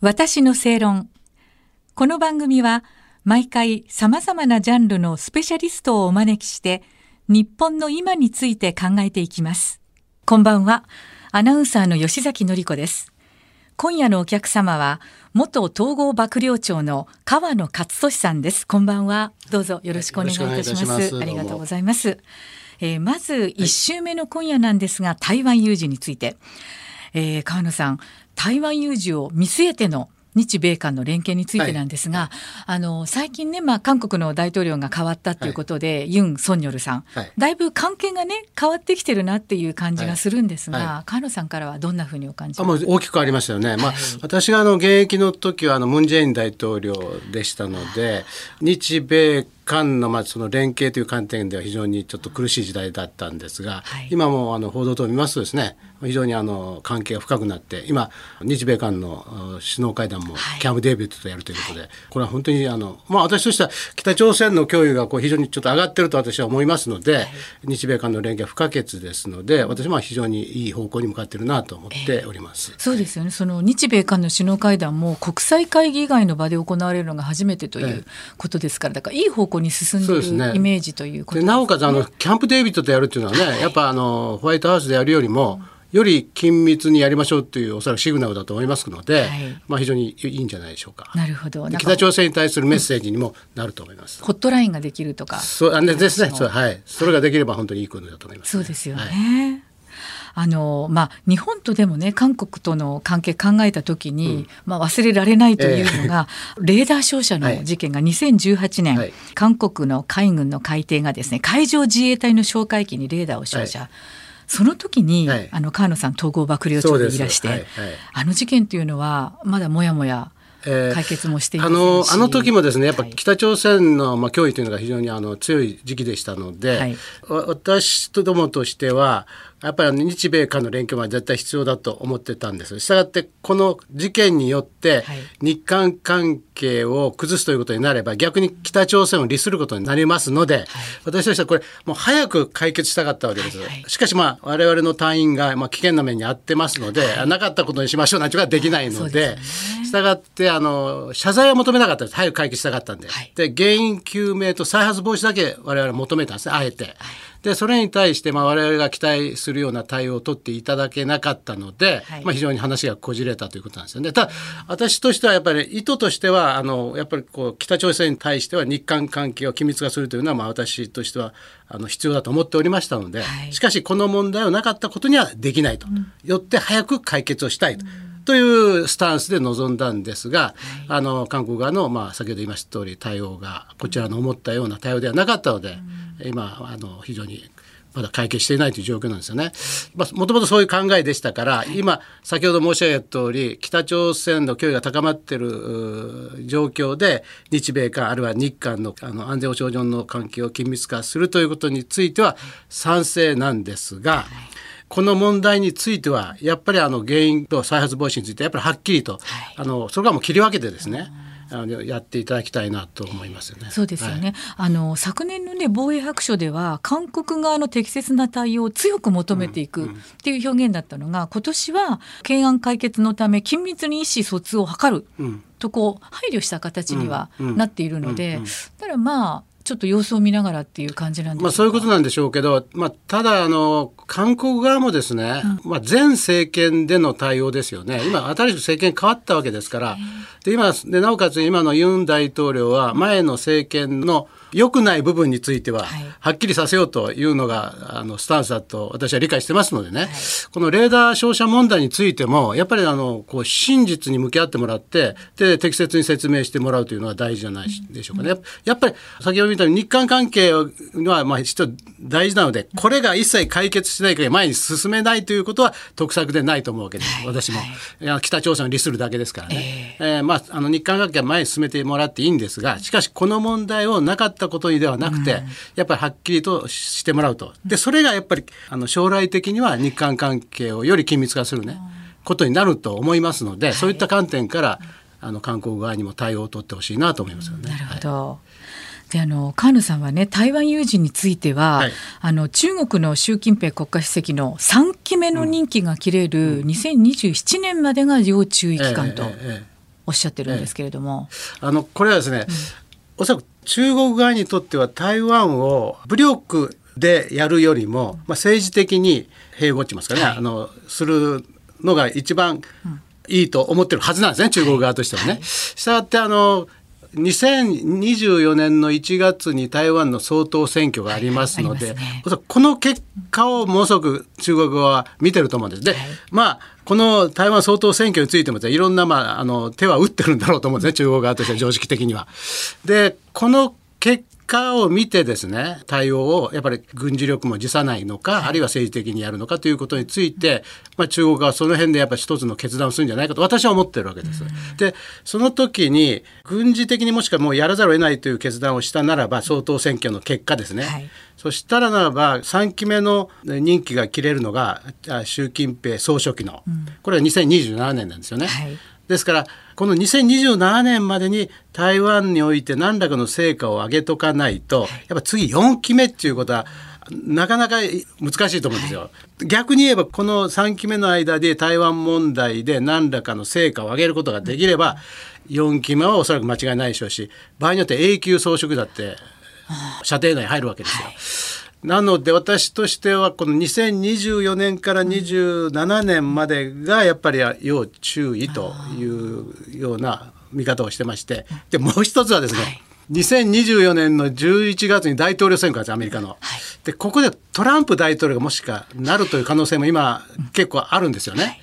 私の正論。この番組は毎回様々なジャンルのスペシャリストをお招きして日本の今について考えていきます。こんばんは。アナウンサーの吉崎のり子です。今夜のお客様は元統合幕僚長の川野勝利さんです。こんばんは。どうぞよろしくお願いいたします。ますありがとうございます。えーまず1週目の今夜なんですが、台湾有事について。えー川野さん台湾有事を見据えての日米韓の連携についてなんですが、あの最近ね、まあ、韓国の大統領が変わったということで、ユン・ソンニョルさん、はい。だいぶ関係がね変わってきてるなっていう感じがするんですが、はい。は川野さんからはどんなふうにお感じあもう大きく変わりましたよね、まあ、私があの現役の時はあのムン・ジェイン大統領でしたので日米韓のまあその連携という観点では非常にちょっと苦しい時代だったんですが、はい。今もあの報道等を見ますとですね非常にあの関係が深くなって今日米韓のあ首脳会談もはい。キャンプ・デービッドとやるということで、これは本当にあの、まあ、私としては北朝鮮の脅威がこう非常にちょっと上がってると私は思いますので、日米韓の連携は不可欠ですので私は非常にいい方向に向かってるなと思っております。そうですよね。その日米韓の首脳会談も国際会議以外の場で行われるのが初めてということですからだからいい方向に進んでいそうですね。るイメージということでなおかつあのキャンプ・デービッドとやるっていうのはね、やっぱあのホワイトハウスでやるよりも、より緊密にやりましょうっていうおそらくシグナルだと思いますので、はい。まあ非常にいいんじゃないでしょうか。なるほど。北朝鮮に対するメッセージにもなると思います。ホットラインができるとか。そうあねですね。そう。はい。それができれば本当にいいことだと思います、そうですよね。はいあのまあ、日本とでもね韓国との関係考えた時に、まあ、忘れられないというのが、レーダー照射の事件が2018年、はい。韓国の海軍の海底がですね海上自衛隊の哨戒機にレーダーを照射、その時に、はい。あの川野さん統合幕僚長でいらして、はいはい。あの事件というのはまだもやもやえー解決もしていまあのあの時もですねやっぱはい。北朝鮮の、まあ、脅威というのが非常にあの強い時期でしたので、私どもとしてはやっぱり日米韓の連携は絶対必要だと思ってたんです。したがってこの事件によってはい。日韓関係を崩すということになれば逆に北朝鮮を利することになりますので、私としてはこれもう早く解決したかったわけです。しかしまあ我々の隊員がまあ危険な目に遭ってますので、なかったことにしましょうなんていうことはできないので、したがってあの謝罪は求めなかったです。早く解決したかったんで、はい。で原因究明と再発防止だけ我々求めたんですね。あえて。でそれに対してまあ我々が期待するような対応を取っていただけなかったので、はいまあ、非常に話がこじれたということなんですよね。ただ私としてはやっぱり意図としてはあのやっぱりこう北朝鮮に対しては日韓関係を機密化するというのはまあ私としてはあの必要だと思っておりましたので、はいしかしこの問題をなかったことにはできないと、よって早く解決をしたいと。というスタンスで臨んだんですが、あの韓国側の、まあ、先ほど言いました通り対応がこちらの思ったような対応ではなかったので、今あの非常にまだ解決していないという状況なんですよね。まあ、もともとそういう考えでしたから、今先ほど申し上げた通り北朝鮮の脅威が高まっている状況で日米韓あるいは日韓のあの安全保障上の関係を緊密化するということについては賛成なんですが、この問題についてはやっぱりあの原因と再発防止についてやっぱりはっきりと、あのそれからもう切り分けてですね、あのやっていただきたいなと思いますよね。そうですよはい。ね、あの昨年の、ね、防衛白書では韓国側の適切な対応を強く求めていくっていう表現だったのが、今年は懸案解決のため緊密に意思疎通を図るうん。とこう配慮した形にはなっているので、だからまあちょっと様子を見ながらっていう感じなんですまあ、そういうことなんでしょうけど、まあ、ただあの韓国側もですね、まあ、前政権での対応ですよね。今新しく政権変わったわけですから。で今でなおかつ今のユン大統領は前の政権の良くない部分についてははい。はっきりさせようというのがあのスタンスだと私は理解してますのでね、このレーダー照射問題についてもやっぱりあのこう真実に向き合ってもらってで適切に説明してもらうというのは大事じゃないでしょうかね。やっやっぱり先ほど見たように日韓関係はまあ一つ大事なのでこれが一切解決しないから前に進めないということは得策でないと思うわけです、私も。いや北朝鮮を利するだけですからね。えーまあ、あの日韓関係は前に進めてもらっていいんですがしかしこの問題をなかったことにではなくて、やっぱりはっきりとしてもらうと。でそれがやっぱりあの将来的には日韓関係をより緊密化するね、ことになると思いますので、そういった観点からあの韓国側にも対応を取ってほしいなと思いますよね。なるほど。であの河野さんはね台湾有事については、はい。あの中国の習近平国家主席の3期目の任期が切れる2027年までが要注意期間とおっしゃってるんですけれども。ええ、あのこれはですね、うん、おそらく中国側にとっては台湾を武力でやるよりも、まあ、政治的に併合って言いますかね、はい、あのするのが一番いいと思ってるはずなんですね中国側としてはね。したがってあの2024年の1月に台湾の総統選挙がありますので、はいね、この結果をものすごく中国語は見てると思うんです。で、はい、まあこの台湾総統選挙についてもいろんな、まあ、あの手は打ってるんだろうと思うんですね中国側としては常識的には。でこの結果を見てですね対応をやっぱり軍事力も辞さないのか、あるいは政治的にやるのかということについて、まあ、中国はその辺でやっぱり一つの決断をするんじゃないかと私は思ってるわけです。でその時に軍事的にもしくはもうやらざるを得ないという決断をしたならば総統選挙の結果ですね、はい、そしたらならば3期目の任期が切れるのが習近平総書記の、これは2027年なんですよね。はいですからこの2027年までに台湾において何らかの成果を上げとかないと、やっぱ次4期目っていうことはなかなか難しいと思うんですよ。逆に言えばこの3期目の間で台湾問題で何らかの成果を上げることができれば4期目はおそらく間違いないでしょうし場合によって永久装飾だって射程内に入るわけですよ。なので私としてはこの2024年から27年までがやっぱり要注意というような見方をしてましてでもう一つはですね、はい。2024年の11月に大統領選挙ですアメリカの、はい、でここでトランプ大統領がもしかなるという可能性も今結構あるんですよね。はい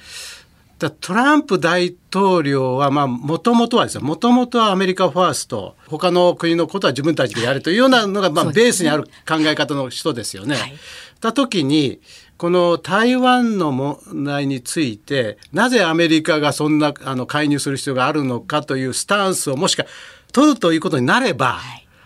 だトランプ大統領はもともとはですよ。もともとはアメリカファースト。他の国のことは自分たちでやるというようなのがまあベースにある考え方の人ですよね。はい、た時にこの台湾の問題についてなぜアメリカがそんなあの介入する必要があるのかというスタンスをもしか取るということになれば、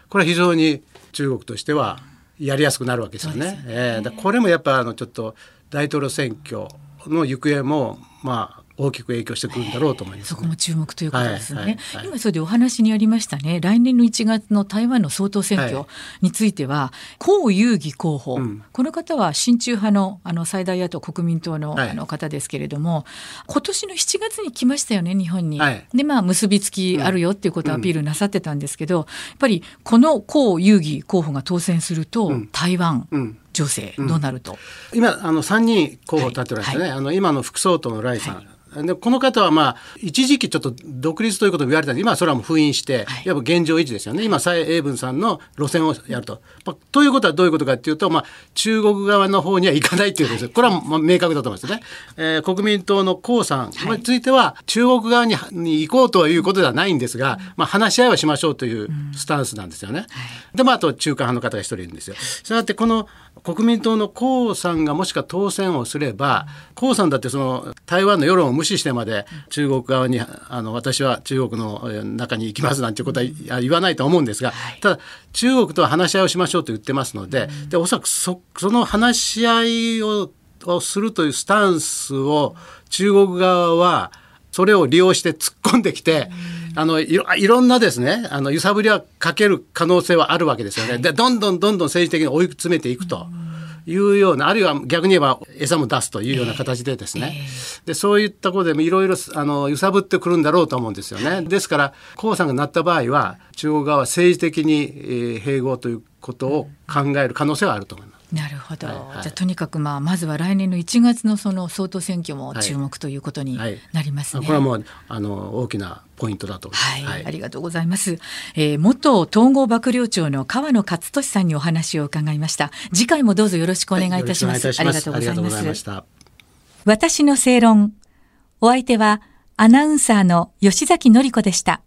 これは非常に中国としてはやりやすくなるわけですよね。ね。えー、これもやっぱあのちょっと大統領選挙の行方もまあ大きく影響してくるんだろうと思います、ね、そこも注目ということですね、はいはいはい、今それでお話にありましたね。来年の1月の台湾の総統選挙については江遊義候補、うん、この方は親中派のあの最大野党国民党の,、あの方ですけれども今年の7月に来ましたよね日本に。でまあ結びつきあるよっていうことをアピールなさってたんですけど、やっぱりこの江遊義候補が当選すると、台湾、情勢どうなると、うん、今あの3人候補立ってらっしゃるね、はい。はい、あの今の副総統のライさん、はいでこの方はまあ一時期ちょっと独立ということを言われたんで今はそれはもう封印して、はい、やっぱ現状維持ですよね。今蔡英文さんの路線をやると。まあ、ということはどういうことかっていうと、まあ、中国側の方には行かないということです、これはまあ明確だと思いますね。えー、国民党の江さんについては中国側にに行こうということではないんですが、まあ、話し合いはしましょうというスタンスなんですよね。でまああと中間派の方が一人いるんですよ。したがってこの国民党の江さんがもしか当選をすれば江さんだってその台湾の世論を無視してまで中国側にあの私は中国の中に行きますなんていうことは言わないと思うんですがただ中国とは話し合いをしましょうと言ってますのででおそらくそその話し合いををするというスタンスを中国側はそれを利用して突っ込んできて、あのいろいろんなですねあの揺さぶりはかける可能性はあるわけですよね。でどんどんどんどん政治的に追い詰めていくと。いうようなあるいは逆に言えば餌も出すというような形でですね、でそういったことでもいろいろ揺さぶってくるんだろうと思うんですよね。ですから江さんがなった場合は中国側は政治的に併合ということを考える可能性はあると思います。なるほど、はいはい、じゃとにかく、まあ、まずは来年の1月のその総統選挙も注目ということになりますね。はいはい、これはもうあの大きなポイントだとはい、はい、ありがとうございます、えー、元統合幕僚長の川野勝利さんにお話を伺いました。次回もどうぞよろしくお願いいたします,、ありがとうございます。私の正論。お相手はアナウンサーの吉崎紀子でした